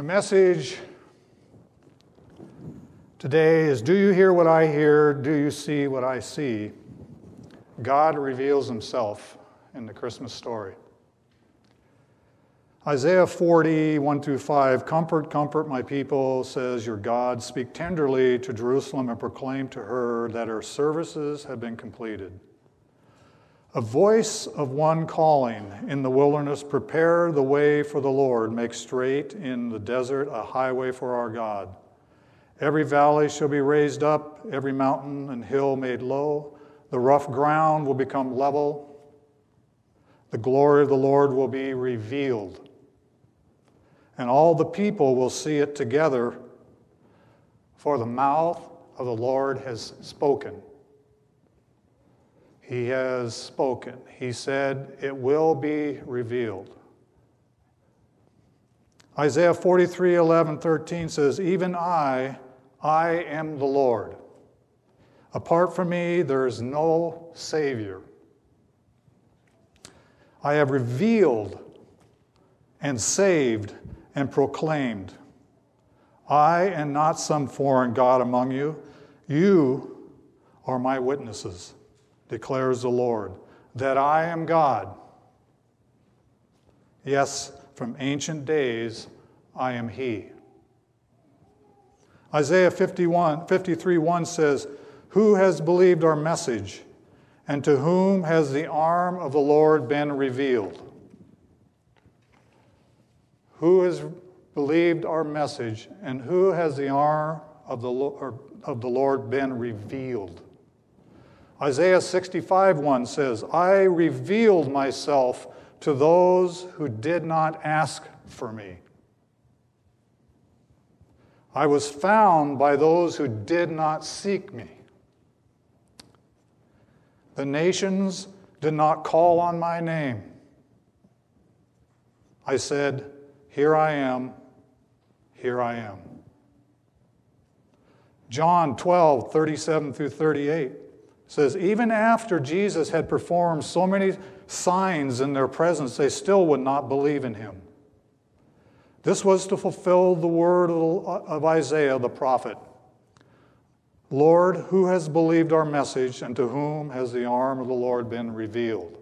My message today is Do you hear what I hear? Do you see what I see? God reveals himself in the Christmas story. Isaiah 40, 1 through 5 Comfort, comfort my people, says your God. Speak tenderly to Jerusalem and proclaim to her that her services have been completed. A voice of one calling in the wilderness, prepare the way for the Lord, make straight in the desert a highway for our God. Every valley shall be raised up, every mountain and hill made low. The rough ground will become level. The glory of the Lord will be revealed. And all the people will see it together, for the mouth of the Lord has spoken. He has spoken. He said, It will be revealed. Isaiah 43 11, 13 says, Even I, I am the Lord. Apart from me, there is no Savior. I have revealed and saved and proclaimed. I am not some foreign God among you. You are my witnesses declares the Lord, that I am God. Yes, from ancient days I am He. Isaiah 51, 53 1 says, Who has believed our message, and to whom has the arm of the Lord been revealed? Who has believed our message, and who has the arm of the, of the Lord been revealed? Isaiah 65 1 says, I revealed myself to those who did not ask for me. I was found by those who did not seek me. The nations did not call on my name. I said, Here I am, here I am. John 12, 37 through 38 says, even after Jesus had performed so many signs in their presence, they still would not believe in him. This was to fulfill the word of Isaiah the prophet Lord, who has believed our message, and to whom has the arm of the Lord been revealed?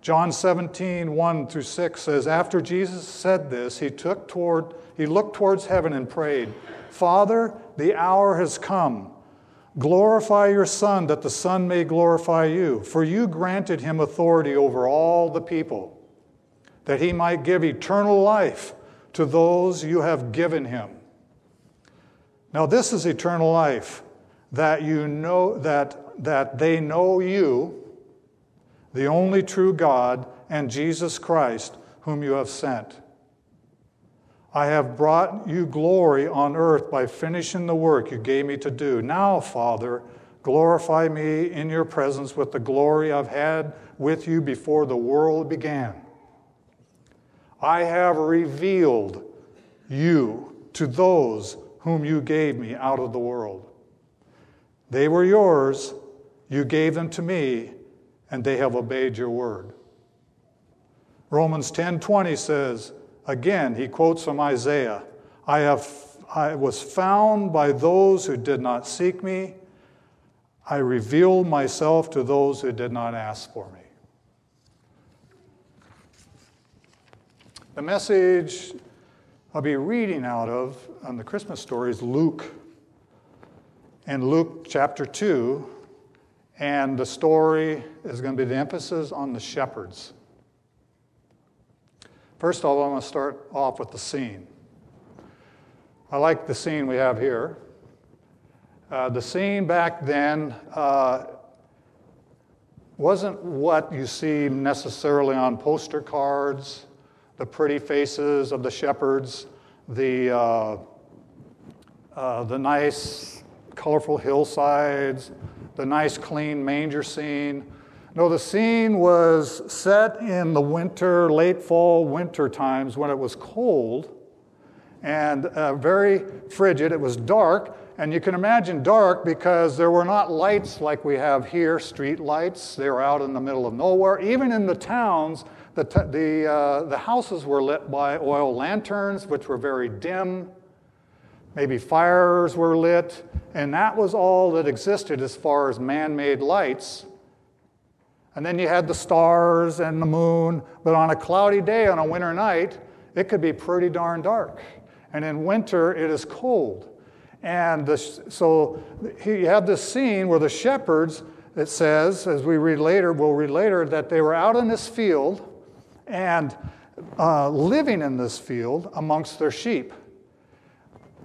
John 17, 1 through 6 says, After Jesus said this, he took toward he looked towards heaven and prayed, Father, the hour has come. Glorify your Son, that the Son may glorify you. For you granted him authority over all the people, that he might give eternal life to those you have given him. Now, this is eternal life, that you know that, that they know you, the only true God, and Jesus Christ, whom you have sent. I have brought you glory on earth by finishing the work you gave me to do. Now, Father, glorify me in your presence with the glory I've had with you before the world began. I have revealed you to those whom you gave me out of the world. They were yours, you gave them to me, and they have obeyed your word. Romans 10:20 says, Again, he quotes from Isaiah I, have, I was found by those who did not seek me. I revealed myself to those who did not ask for me. The message I'll be reading out of on the Christmas story is Luke, and Luke chapter 2. And the story is going to be the emphasis on the shepherds. First of all, I want to start off with the scene. I like the scene we have here. Uh, the scene back then uh, wasn't what you see necessarily on poster cards, the pretty faces of the shepherds, the, uh, uh the nice, colorful hillsides, the nice, clean manger scene. No, the scene was set in the winter, late fall, winter times when it was cold and uh, very frigid. It was dark, and you can imagine dark because there were not lights like we have here, street lights. They were out in the middle of nowhere. Even in the towns, the, the, uh, the houses were lit by oil lanterns, which were very dim. Maybe fires were lit, and that was all that existed as far as man made lights. And then you had the stars and the moon, but on a cloudy day, on a winter night, it could be pretty darn dark. And in winter, it is cold. And the, so you have this scene where the shepherds, it says, as we read later, we'll read later, that they were out in this field and uh, living in this field amongst their sheep.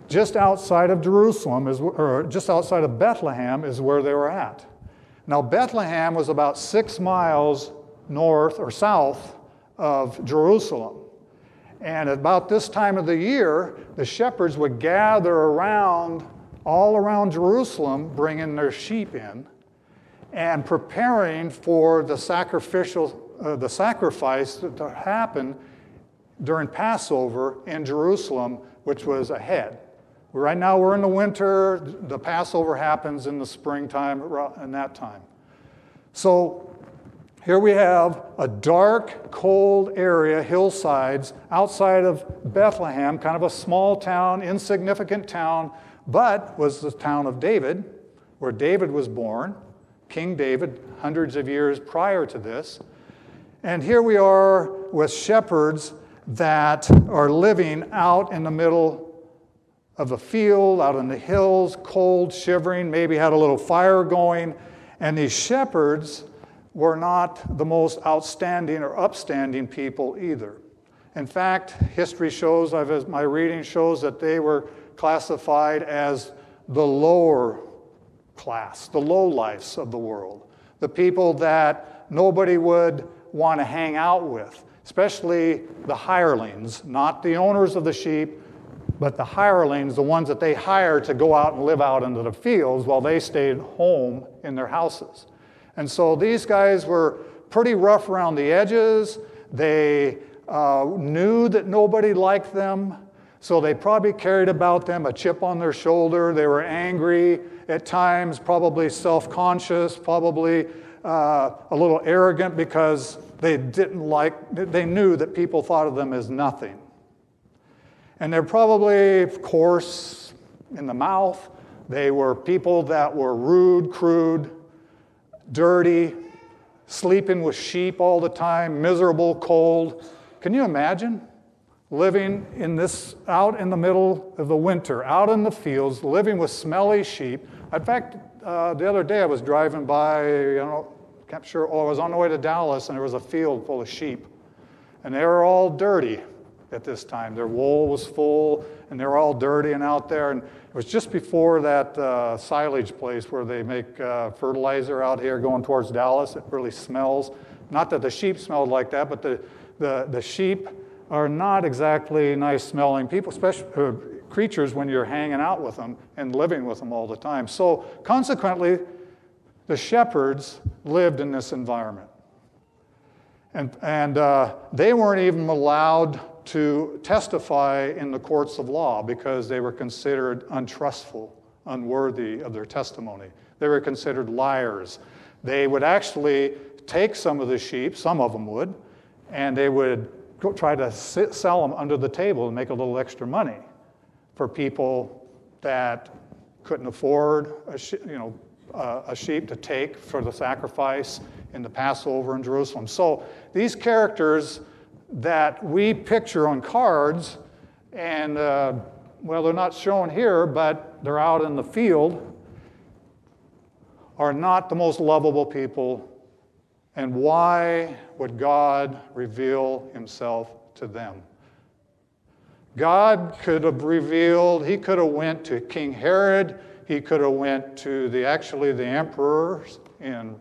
Just outside of Jerusalem, is, or just outside of Bethlehem, is where they were at. Now, Bethlehem was about six miles north or south of Jerusalem. And about this time of the year, the shepherds would gather around, all around Jerusalem, bringing their sheep in and preparing for the sacrificial, uh, the sacrifice to happen during Passover in Jerusalem, which was ahead. Right now we're in the winter. The Passover happens in the springtime in that time. So here we have a dark, cold area, hillsides, outside of Bethlehem, kind of a small town, insignificant town, but was the town of David, where David was born, King David, hundreds of years prior to this. And here we are with shepherds that are living out in the middle of a field, out in the hills, cold, shivering, maybe had a little fire going. And these shepherds were not the most outstanding or upstanding people either. In fact, history shows, my reading shows that they were classified as the lower class, the low lifes of the world, the people that nobody would want to hang out with, especially the hirelings, not the owners of the sheep, but the hirelings, the ones that they hired to go out and live out into the fields while they stayed home in their houses. And so these guys were pretty rough around the edges. They uh, knew that nobody liked them, so they probably carried about them a chip on their shoulder. They were angry at times, probably self conscious, probably uh, a little arrogant because they didn't like, they knew that people thought of them as nothing. And they're probably coarse in the mouth. They were people that were rude, crude, dirty, sleeping with sheep all the time, miserable, cold. Can you imagine living in this out in the middle of the winter, out in the fields, living with smelly sheep? In fact, uh, the other day I was driving by, you know, can't sure, oh, I was on the way to Dallas and there was a field full of sheep. And they were all dirty at this time. Their wool was full and they were all dirty and out there. And it was just before that uh, silage place where they make uh, fertilizer out here going towards Dallas. It really smells. Not that the sheep smelled like that, but the, the, the sheep are not exactly nice smelling people, especially uh, creatures when you're hanging out with them and living with them all the time. So, consequently, the shepherds lived in this environment. And, and uh, they weren't even allowed to testify in the courts of law because they were considered untrustful, unworthy of their testimony. They were considered liars. They would actually take some of the sheep, some of them would, and they would try to sit, sell them under the table and make a little extra money for people that couldn't afford a, you know, a sheep to take for the sacrifice in the Passover in Jerusalem. So these characters that we picture on cards, and uh, well, they're not shown here, but they're out in the field, are not the most lovable people. And why would God reveal himself to them? God could have revealed, he could have went to King Herod, he could have went to the actually the emperors in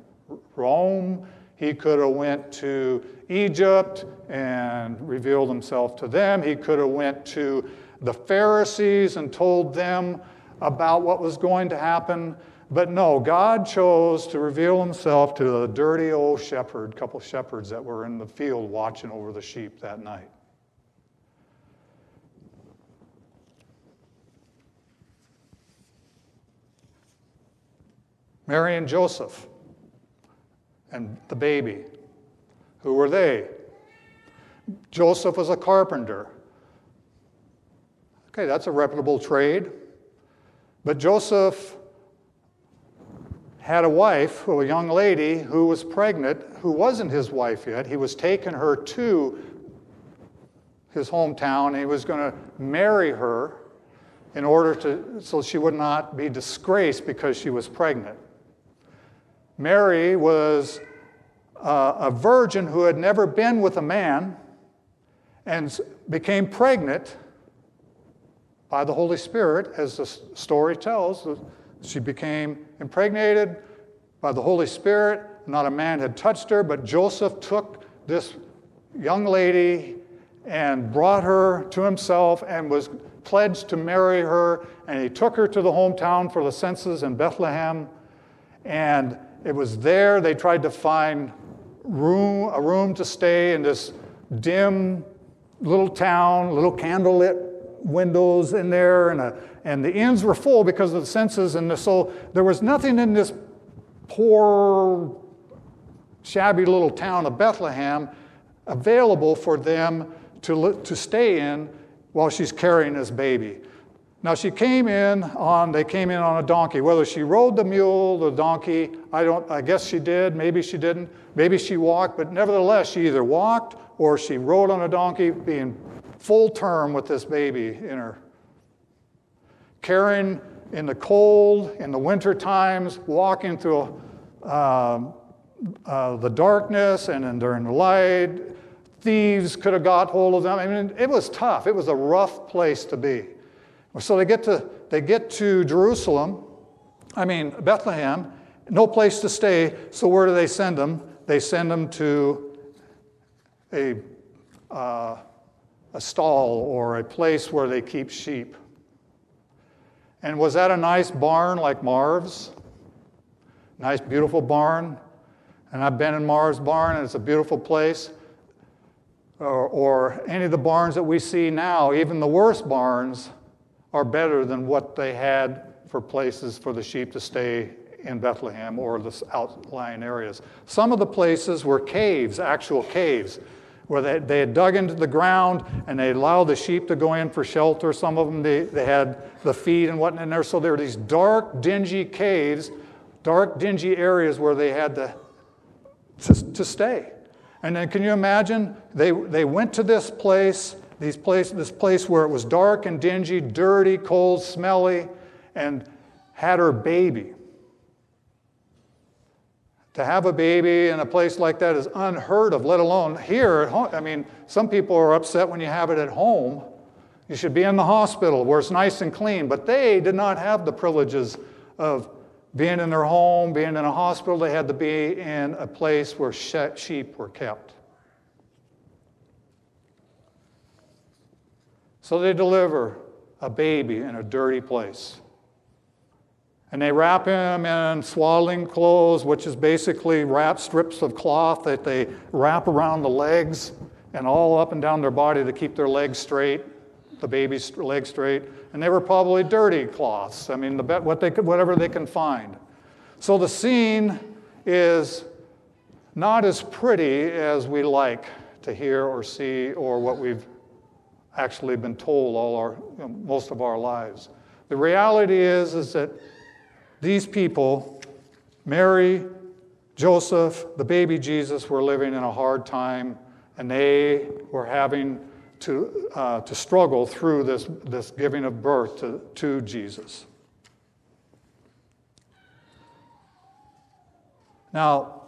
Rome, he could have went to Egypt and revealed himself to them. He could have went to the Pharisees and told them about what was going to happen. But no, God chose to reveal himself to the dirty old shepherd, couple shepherds that were in the field watching over the sheep that night. Mary and Joseph and the baby. Who were they? Joseph was a carpenter. Okay, that's a reputable trade. But Joseph had a wife, a young lady, who was pregnant, who wasn't his wife yet. He was taking her to his hometown, he was going to marry her in order to, so she would not be disgraced because she was pregnant. Mary was uh, a virgin who had never been with a man and became pregnant by the Holy Spirit, as the story tells. She became impregnated by the Holy Spirit. Not a man had touched her, but Joseph took this young lady and brought her to himself and was pledged to marry her. And he took her to the hometown for the census in Bethlehem. And it was there they tried to find room, a room to stay in this dim little town, little candlelit windows in there, and, a, and the inns were full because of the census. And the, so there was nothing in this poor, shabby little town of Bethlehem available for them to, to stay in while she's carrying this baby. Now she came in on they came in on a donkey. Whether she rode the mule, the donkey, I don't I guess she did, maybe she didn't, maybe she walked, but nevertheless she either walked or she rode on a donkey being full term with this baby in her. Carrying in the cold, in the winter times, walking through uh, uh, the darkness and during the light. Thieves could have got hold of them. I mean, it was tough. It was a rough place to be. So they get to, they get to Jerusalem, I mean, Bethlehem, no place to stay. So where do they send them? They send them to a, uh, a stall or a place where they keep sheep. And was that a nice barn like Marv's? Nice, beautiful barn. And I've been in Marv's barn, and it's a beautiful place. Or, or any of the barns that we see now, even the worst barns, are better than what they had for places for the sheep to stay in Bethlehem or the outlying areas. Some of the places were caves, actual caves, where they, they had dug into the ground and they allowed the sheep to go in for shelter. Some of them, they, they had the feed and whatnot in there. So there were these dark, dingy caves, dark, dingy areas where they had to, to, to stay. And then can you imagine? They, they went to this place these place, this place where it was dark and dingy, dirty, cold, smelly, and had her baby. To have a baby in a place like that is unheard of, let alone here at home. I mean, some people are upset when you have it at home. You should be in the hospital where it's nice and clean, but they did not have the privileges of being in their home, being in a hospital. They had to be in a place where sheep were kept. So they deliver a baby in a dirty place. And they wrap him in swaddling clothes, which is basically wrap strips of cloth that they wrap around the legs and all up and down their body to keep their legs straight, the baby's legs straight. And they were probably dirty cloths. I mean, the, what they could, whatever they can find. So the scene is not as pretty as we like to hear or see or what we've actually been told all our, you know, most of our lives. The reality is, is that these people, Mary, Joseph, the baby Jesus, were living in a hard time, and they were having to, uh, to struggle through this, this giving of birth to, to Jesus. Now,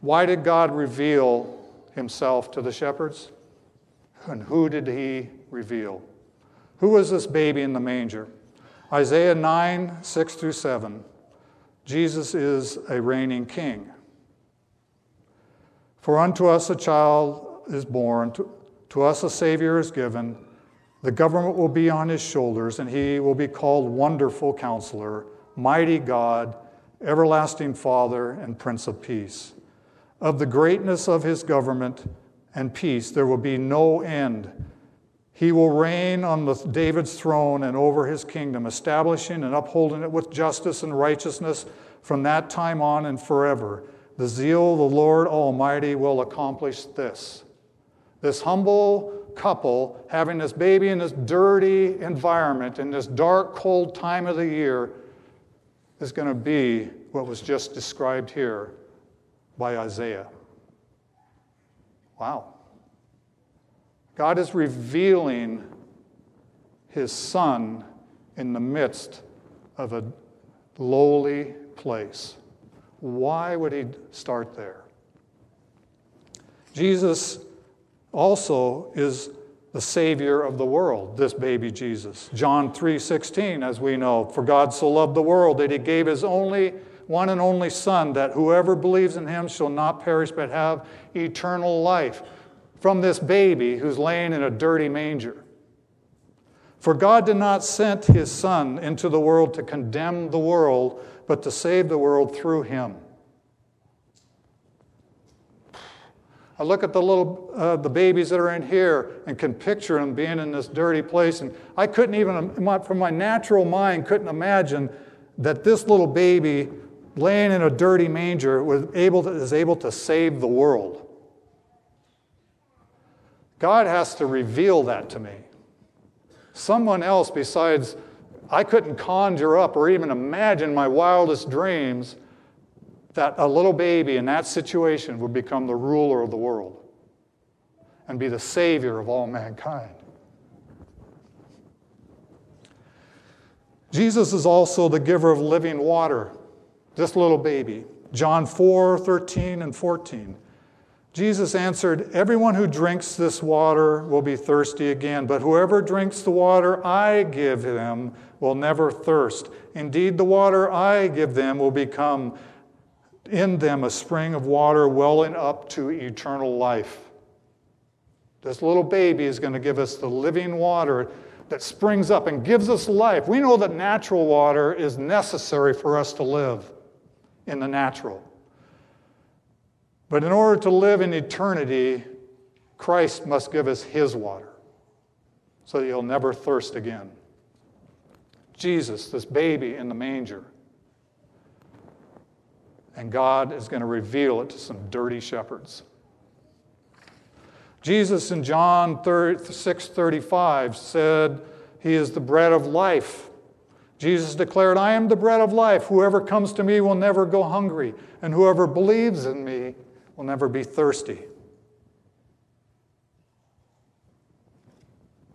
why did God reveal himself to the shepherds? And who did he reveal? Who was this baby in the manger? Isaiah 9, 6 through 7. Jesus is a reigning king. For unto us a child is born, to, to us a Savior is given. The government will be on his shoulders, and he will be called Wonderful Counselor, Mighty God, Everlasting Father, and Prince of Peace. Of the greatness of his government, and peace. There will be no end. He will reign on the, David's throne and over his kingdom, establishing and upholding it with justice and righteousness from that time on and forever. The zeal of the Lord Almighty will accomplish this. This humble couple having this baby in this dirty environment, in this dark, cold time of the year, is going to be what was just described here by Isaiah. Wow. God is revealing his son in the midst of a lowly place. Why would he start there? Jesus also is the savior of the world this baby jesus john 3:16 as we know for god so loved the world that he gave his only one and only son that whoever believes in him shall not perish but have eternal life from this baby who's laying in a dirty manger. For god did not send his son into the world to condemn the world but to save the world through him. I look at the little uh, the babies that are in here and can picture them being in this dirty place, and I couldn't even, from my natural mind, couldn't imagine that this little baby laying in a dirty manger was able to, is able to save the world. God has to reveal that to me. Someone else besides, I couldn't conjure up or even imagine my wildest dreams that a little baby in that situation would become the ruler of the world and be the savior of all mankind. Jesus is also the giver of living water, this little baby. John 4 13 and 14. Jesus answered, Everyone who drinks this water will be thirsty again, but whoever drinks the water I give them will never thirst. Indeed, the water I give them will become in them a spring of water welling up to eternal life. This little baby is going to give us the living water that springs up and gives us life. We know that natural water is necessary for us to live in the natural. But in order to live in eternity, Christ must give us his water so that you'll never thirst again. Jesus, this baby in the manger, and God is going to reveal it to some dirty shepherds. Jesus in John 6 35 said, He is the bread of life. Jesus declared, I am the bread of life. Whoever comes to me will never go hungry, and whoever believes in me will never be thirsty.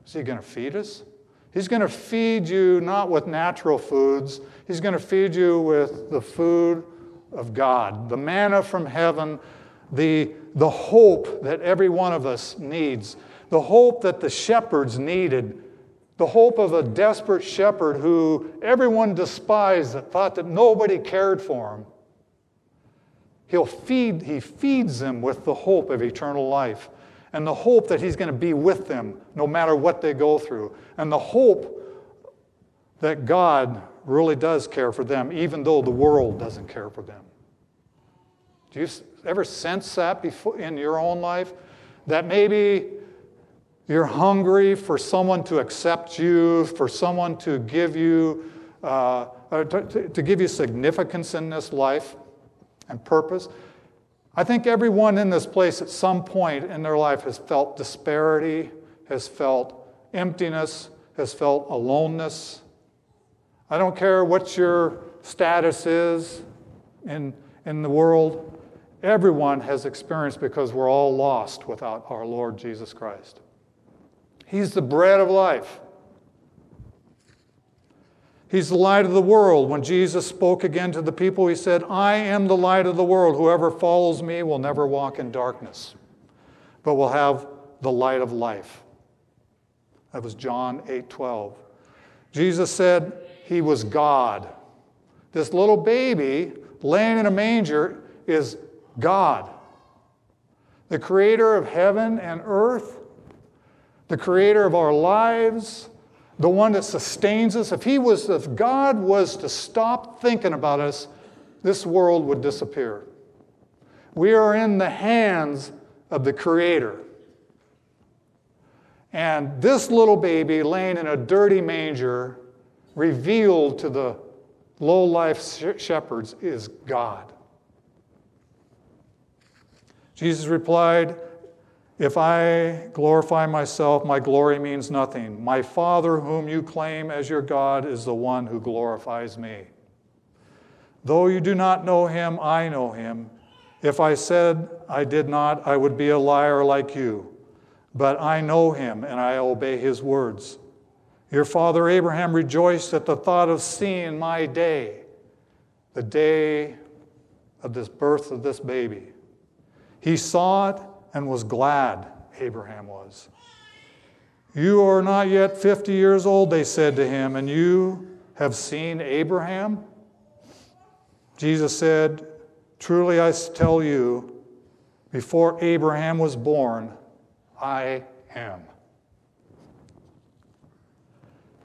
Is he going to feed us? He's going to feed you not with natural foods, he's going to feed you with the food of God, the manna from heaven, the, the hope that every one of us needs, the hope that the shepherds needed, the hope of a desperate shepherd who everyone despised, that thought that nobody cared for him. He'll feed, he feeds them with the hope of eternal life and the hope that he's going to be with them no matter what they go through, and the hope that God really does care for them, even though the world doesn't care for them. Do you ever sense that before in your own life? That maybe you're hungry for someone to accept you, for someone to give you, uh, to, to give you significance in this life and purpose. I think everyone in this place at some point in their life has felt disparity, has felt emptiness, has felt aloneness, I don't care what your status is in, in the world. Everyone has experienced because we're all lost without our Lord Jesus Christ. He's the bread of life. He's the light of the world. When Jesus spoke again to the people, he said, I am the light of the world. Whoever follows me will never walk in darkness, but will have the light of life. That was John 8 12. Jesus said, he was God. This little baby laying in a manger is God. The creator of heaven and earth, the creator of our lives, the one that sustains us. If he was if God was to stop thinking about us, this world would disappear. We are in the hands of the creator. And this little baby laying in a dirty manger revealed to the low life shepherds is God. Jesus replied, If I glorify myself, my glory means nothing. My Father, whom you claim as your God, is the one who glorifies me. Though you do not know him, I know him. If I said I did not, I would be a liar like you. But I know him, and I obey his words. Your father Abraham rejoiced at the thought of seeing my day, the day of this birth of this baby. He saw it and was glad, Abraham was. You are not yet 50 years old, they said to him, and you have seen Abraham? Jesus said, Truly I tell you, before Abraham was born, I am.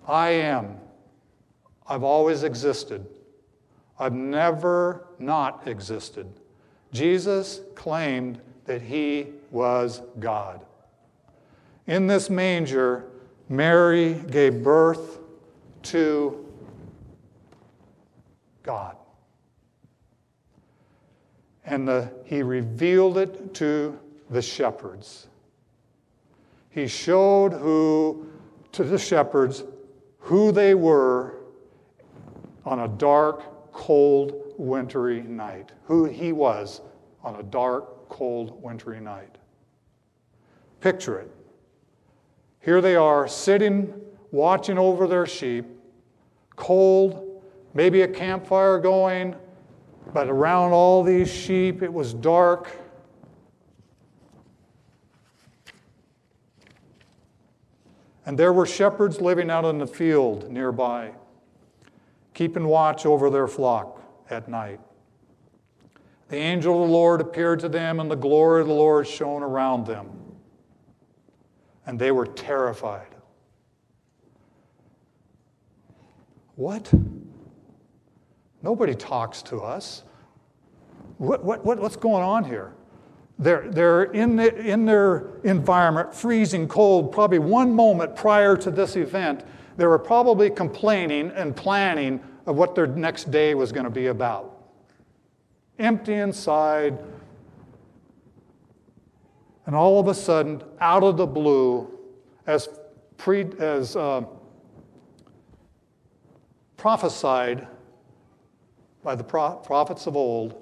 I am. I've always existed. I've never not existed. Jesus claimed that he was God. In this manger, Mary gave birth to God. And the, he revealed it to the shepherds. He showed who, to the shepherds who they were on a dark, cold, wintry night, who he was on a dark, cold, wintry night. Picture it. Here they are sitting, watching over their sheep, cold, maybe a campfire going, but around all these sheep it was dark. And there were shepherds living out in the field nearby, keeping watch over their flock at night. The angel of the Lord appeared to them, and the glory of the Lord shone around them. And they were terrified. What? Nobody talks to us. What, what, what, what's going on here? They're, they're in, the, in their environment, freezing cold, probably one moment prior to this event. They were probably complaining and planning of what their next day was going to be about empty inside. And all of a sudden, out of the blue, as, pre, as uh, prophesied by the prophets of old,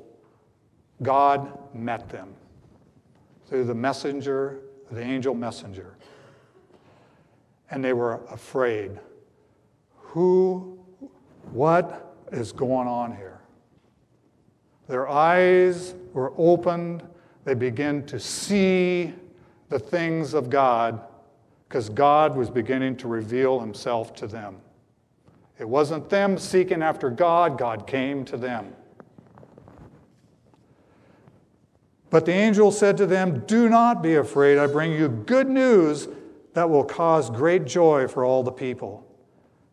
God met them through the messenger, the angel messenger. And they were afraid. Who, what is going on here? Their eyes were opened. They began to see the things of God because God was beginning to reveal himself to them. It wasn't them seeking after God, God came to them. But the angel said to them, Do not be afraid. I bring you good news that will cause great joy for all the people.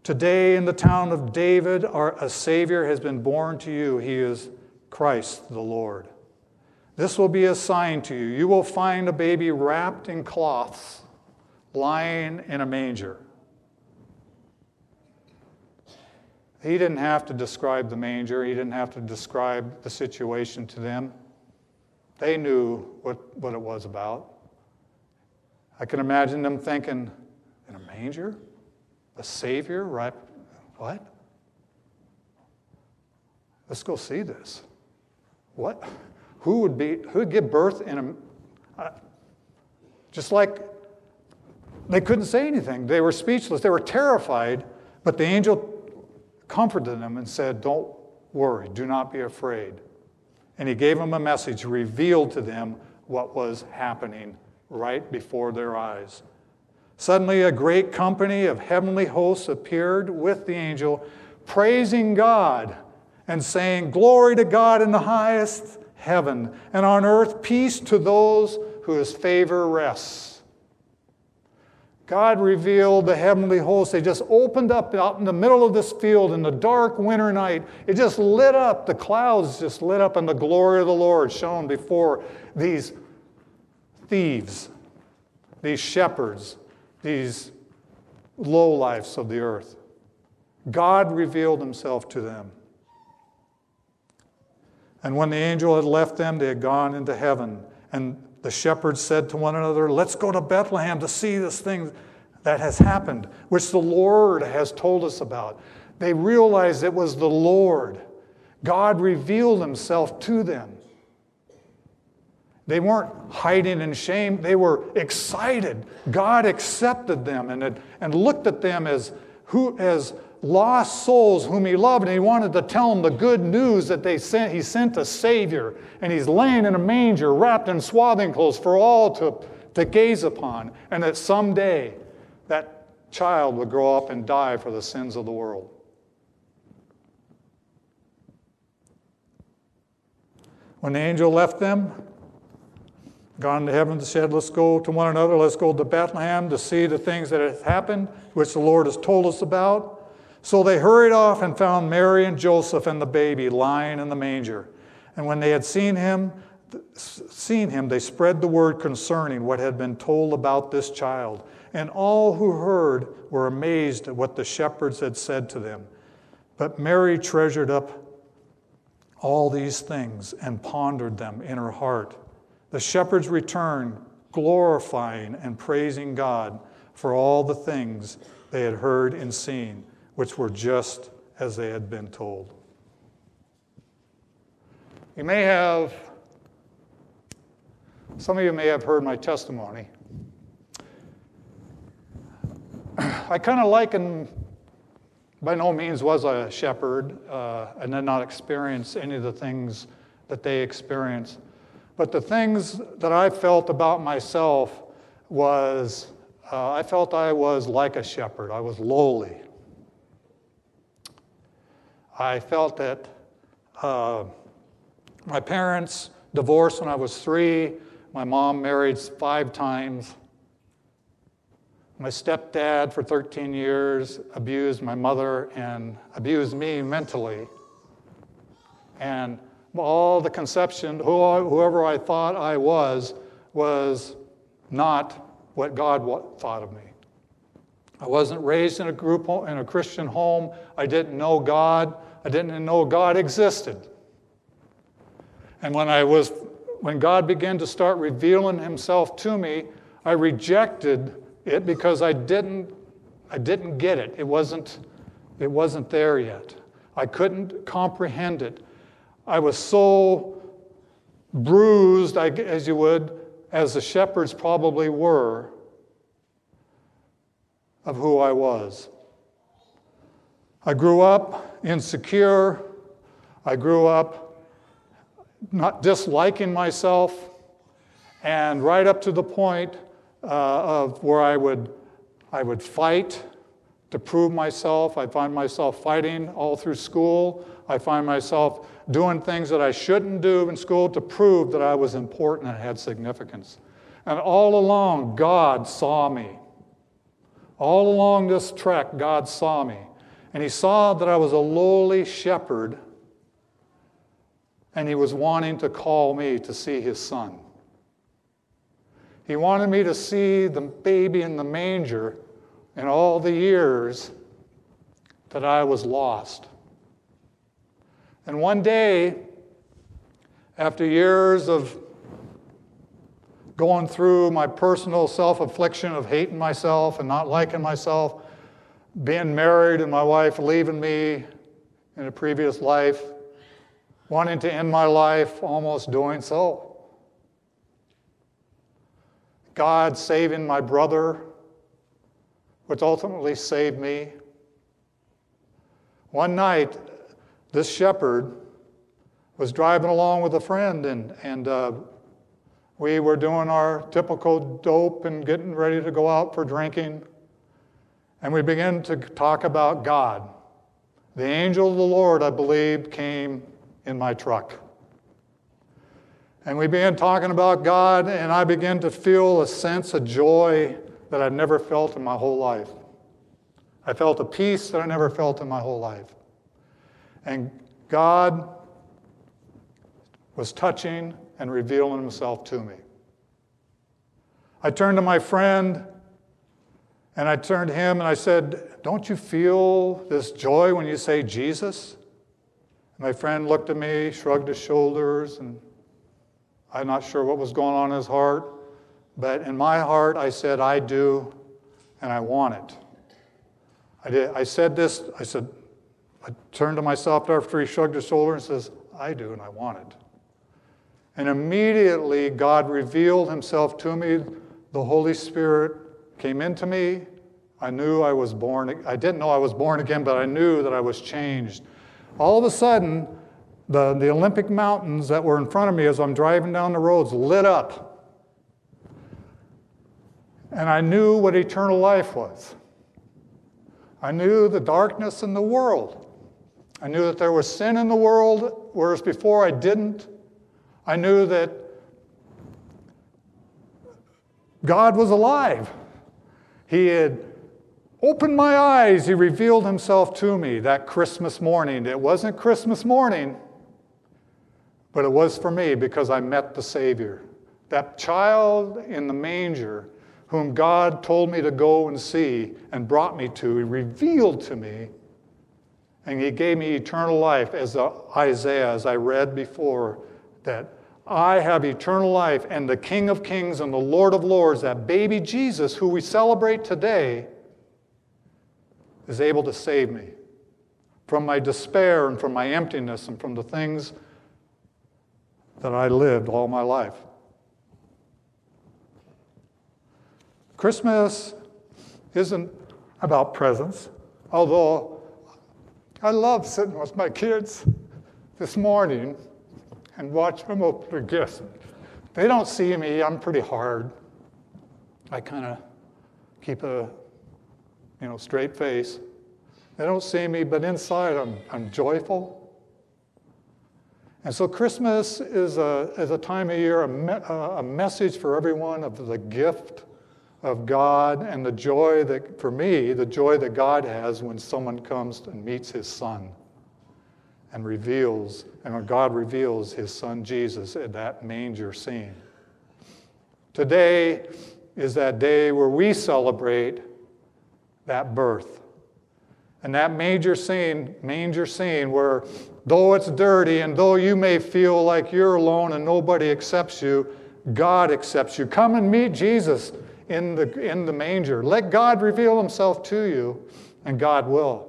Today, in the town of David, our, a Savior has been born to you. He is Christ the Lord. This will be a sign to you. You will find a baby wrapped in cloths, lying in a manger. He didn't have to describe the manger, he didn't have to describe the situation to them. They knew what, what it was about. I can imagine them thinking, in a manger? A Savior, right? What? Let's go see this. What? Who would be, who would give birth in a, uh, just like they couldn't say anything. They were speechless. They were terrified, but the angel comforted them and said, Don't worry, do not be afraid. And he gave them a message, revealed to them what was happening right before their eyes. Suddenly, a great company of heavenly hosts appeared with the angel, praising God and saying, Glory to God in the highest heaven, and on earth peace to those whose favor rests. God revealed the heavenly host. They just opened up out in the middle of this field in the dark winter night. It just lit up. The clouds just lit up, and the glory of the Lord shone before these thieves, these shepherds, these low lowlifes of the earth. God revealed himself to them. And when the angel had left them, they had gone into heaven. And the shepherds said to one another, Let's go to Bethlehem to see this thing that has happened, which the Lord has told us about. They realized it was the Lord. God revealed himself to them. They weren't hiding in shame, they were excited. God accepted them and, and looked at them as, who, as lost souls whom he loved, and he wanted to tell them the good news that they sent. He sent a Savior, and he's laying in a manger, wrapped in swathing clothes for all to, to gaze upon, and that someday that child would grow up and die for the sins of the world. When the angel left them, gone to heaven, said, Let's go to one another, let's go to Bethlehem to see the things that have happened, which the Lord has told us about. So they hurried off and found Mary and Joseph and the baby lying in the manger. And when they had seen him, seen him, they spread the word concerning what had been told about this child. And all who heard were amazed at what the shepherds had said to them. But Mary treasured up all these things and pondered them in her heart. The shepherds returned, glorifying and praising God for all the things they had heard and seen, which were just as they had been told. You may have, some of you may have heard my testimony. I kind of liken, by no means was I a shepherd uh, and did not experience any of the things that they experienced. But the things that I felt about myself was uh, I felt I was like a shepherd, I was lowly. I felt that uh, my parents divorced when I was three. My mom married five times. My stepdad, for 13 years, abused my mother and abused me mentally. And all the conception, whoever I thought I was, was not what God thought of me. I wasn't raised in a group in a Christian home. I didn't know God. I didn't know God existed. And when I was when God began to start revealing himself to me, I rejected it because I didn't I didn't get it. It wasn't it wasn't there yet. I couldn't comprehend it. I was so bruised, as you would, as the shepherds probably were, of who I was. I grew up insecure. I grew up not disliking myself, and right up to the point uh, of where I would, I would fight to prove myself. I find myself fighting all through school. I find myself doing things that I shouldn't do in school to prove that I was important and had significance. And all along, God saw me. All along this trek, God saw me. And He saw that I was a lowly shepherd, and He was wanting to call me to see His Son. He wanted me to see the baby in the manger in all the years that I was lost. And one day, after years of going through my personal self affliction of hating myself and not liking myself, being married and my wife leaving me in a previous life, wanting to end my life, almost doing so. God saving my brother, which ultimately saved me. One night, this shepherd was driving along with a friend, and, and uh, we were doing our typical dope and getting ready to go out for drinking. And we began to talk about God. The angel of the Lord, I believe, came in my truck. And we began talking about God, and I began to feel a sense of joy that I've never felt in my whole life. I felt a peace that I never felt in my whole life. And God was touching and revealing himself to me. I turned to my friend and I turned to him and I said, Don't you feel this joy when you say Jesus? My friend looked at me, shrugged his shoulders, and I'm not sure what was going on in his heart, but in my heart, I said, I do, and I want it. I, did, I said this, I said, I turned to myself after he shrugged his shoulder and says, I do, and I want it. And immediately, God revealed himself to me. The Holy Spirit came into me. I knew I was born. I didn't know I was born again, but I knew that I was changed. All of a sudden, the, the Olympic mountains that were in front of me as I'm driving down the roads lit up. And I knew what eternal life was. I knew the darkness in the world. I knew that there was sin in the world, whereas before I didn't. I knew that God was alive. He had opened my eyes. He revealed himself to me that Christmas morning. It wasn't Christmas morning, but it was for me because I met the Savior. That child in the manger, whom God told me to go and see and brought me to, He revealed to me, and He gave me eternal life, as Isaiah, as I read before, that I have eternal life, and the King of Kings and the Lord of Lords, that baby Jesus, who we celebrate today, is able to save me from my despair and from my emptiness and from the things that I lived all my life. Christmas isn't about presents, although I love sitting with my kids this morning and watch them open their gifts. They don't see me, I'm pretty hard. I kind of keep a you know, straight face. They don't see me, but inside I'm, I'm joyful. And so Christmas is a, is a time of year, a, me, a message for everyone of the gift of God and the joy that, for me, the joy that God has when someone comes and meets his son and reveals, and when God reveals his son Jesus at that manger scene. Today is that day where we celebrate that birth. And that major scene, manger scene where though it's dirty and though you may feel like you're alone and nobody accepts you, God accepts you. Come and meet Jesus in the, in the manger. Let God reveal himself to you, and God will.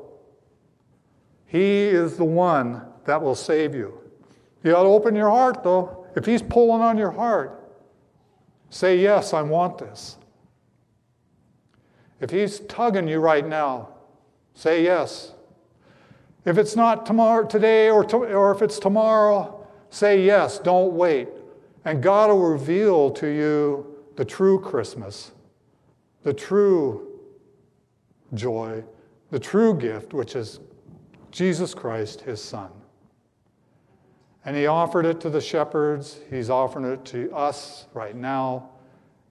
He is the one that will save you. You got to open your heart, though. If He's pulling on your heart, say, Yes, I want this. If He's tugging you right now, say yes. If it's not tomorrow, today, or, to, or if it's tomorrow, say yes. Don't wait. And God will reveal to you the true Christmas, the true joy, the true gift, which is Jesus Christ, His Son. And He offered it to the shepherds, He's offering it to us right now.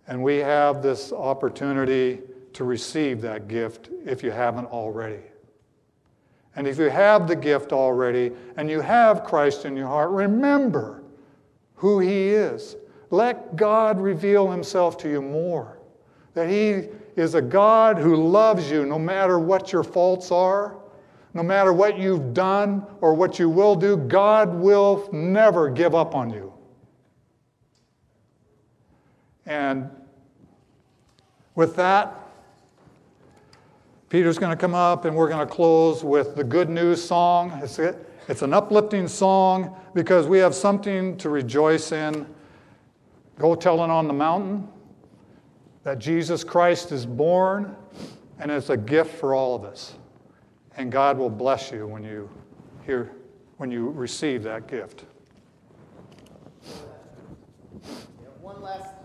And we have this opportunity to receive that gift if you haven't already. And if you have the gift already and you have Christ in your heart, remember who He is. Let God reveal Himself to you more. That He is a God who loves you no matter what your faults are, no matter what you've done or what you will do, God will never give up on you. And with that, Peter's going to come up and we're going to close with the good news song. It's, a, it's an uplifting song because we have something to rejoice in. Go tell telling on the mountain that Jesus Christ is born, and it's a gift for all of us. And God will bless you when you hear, when you receive that gift. One last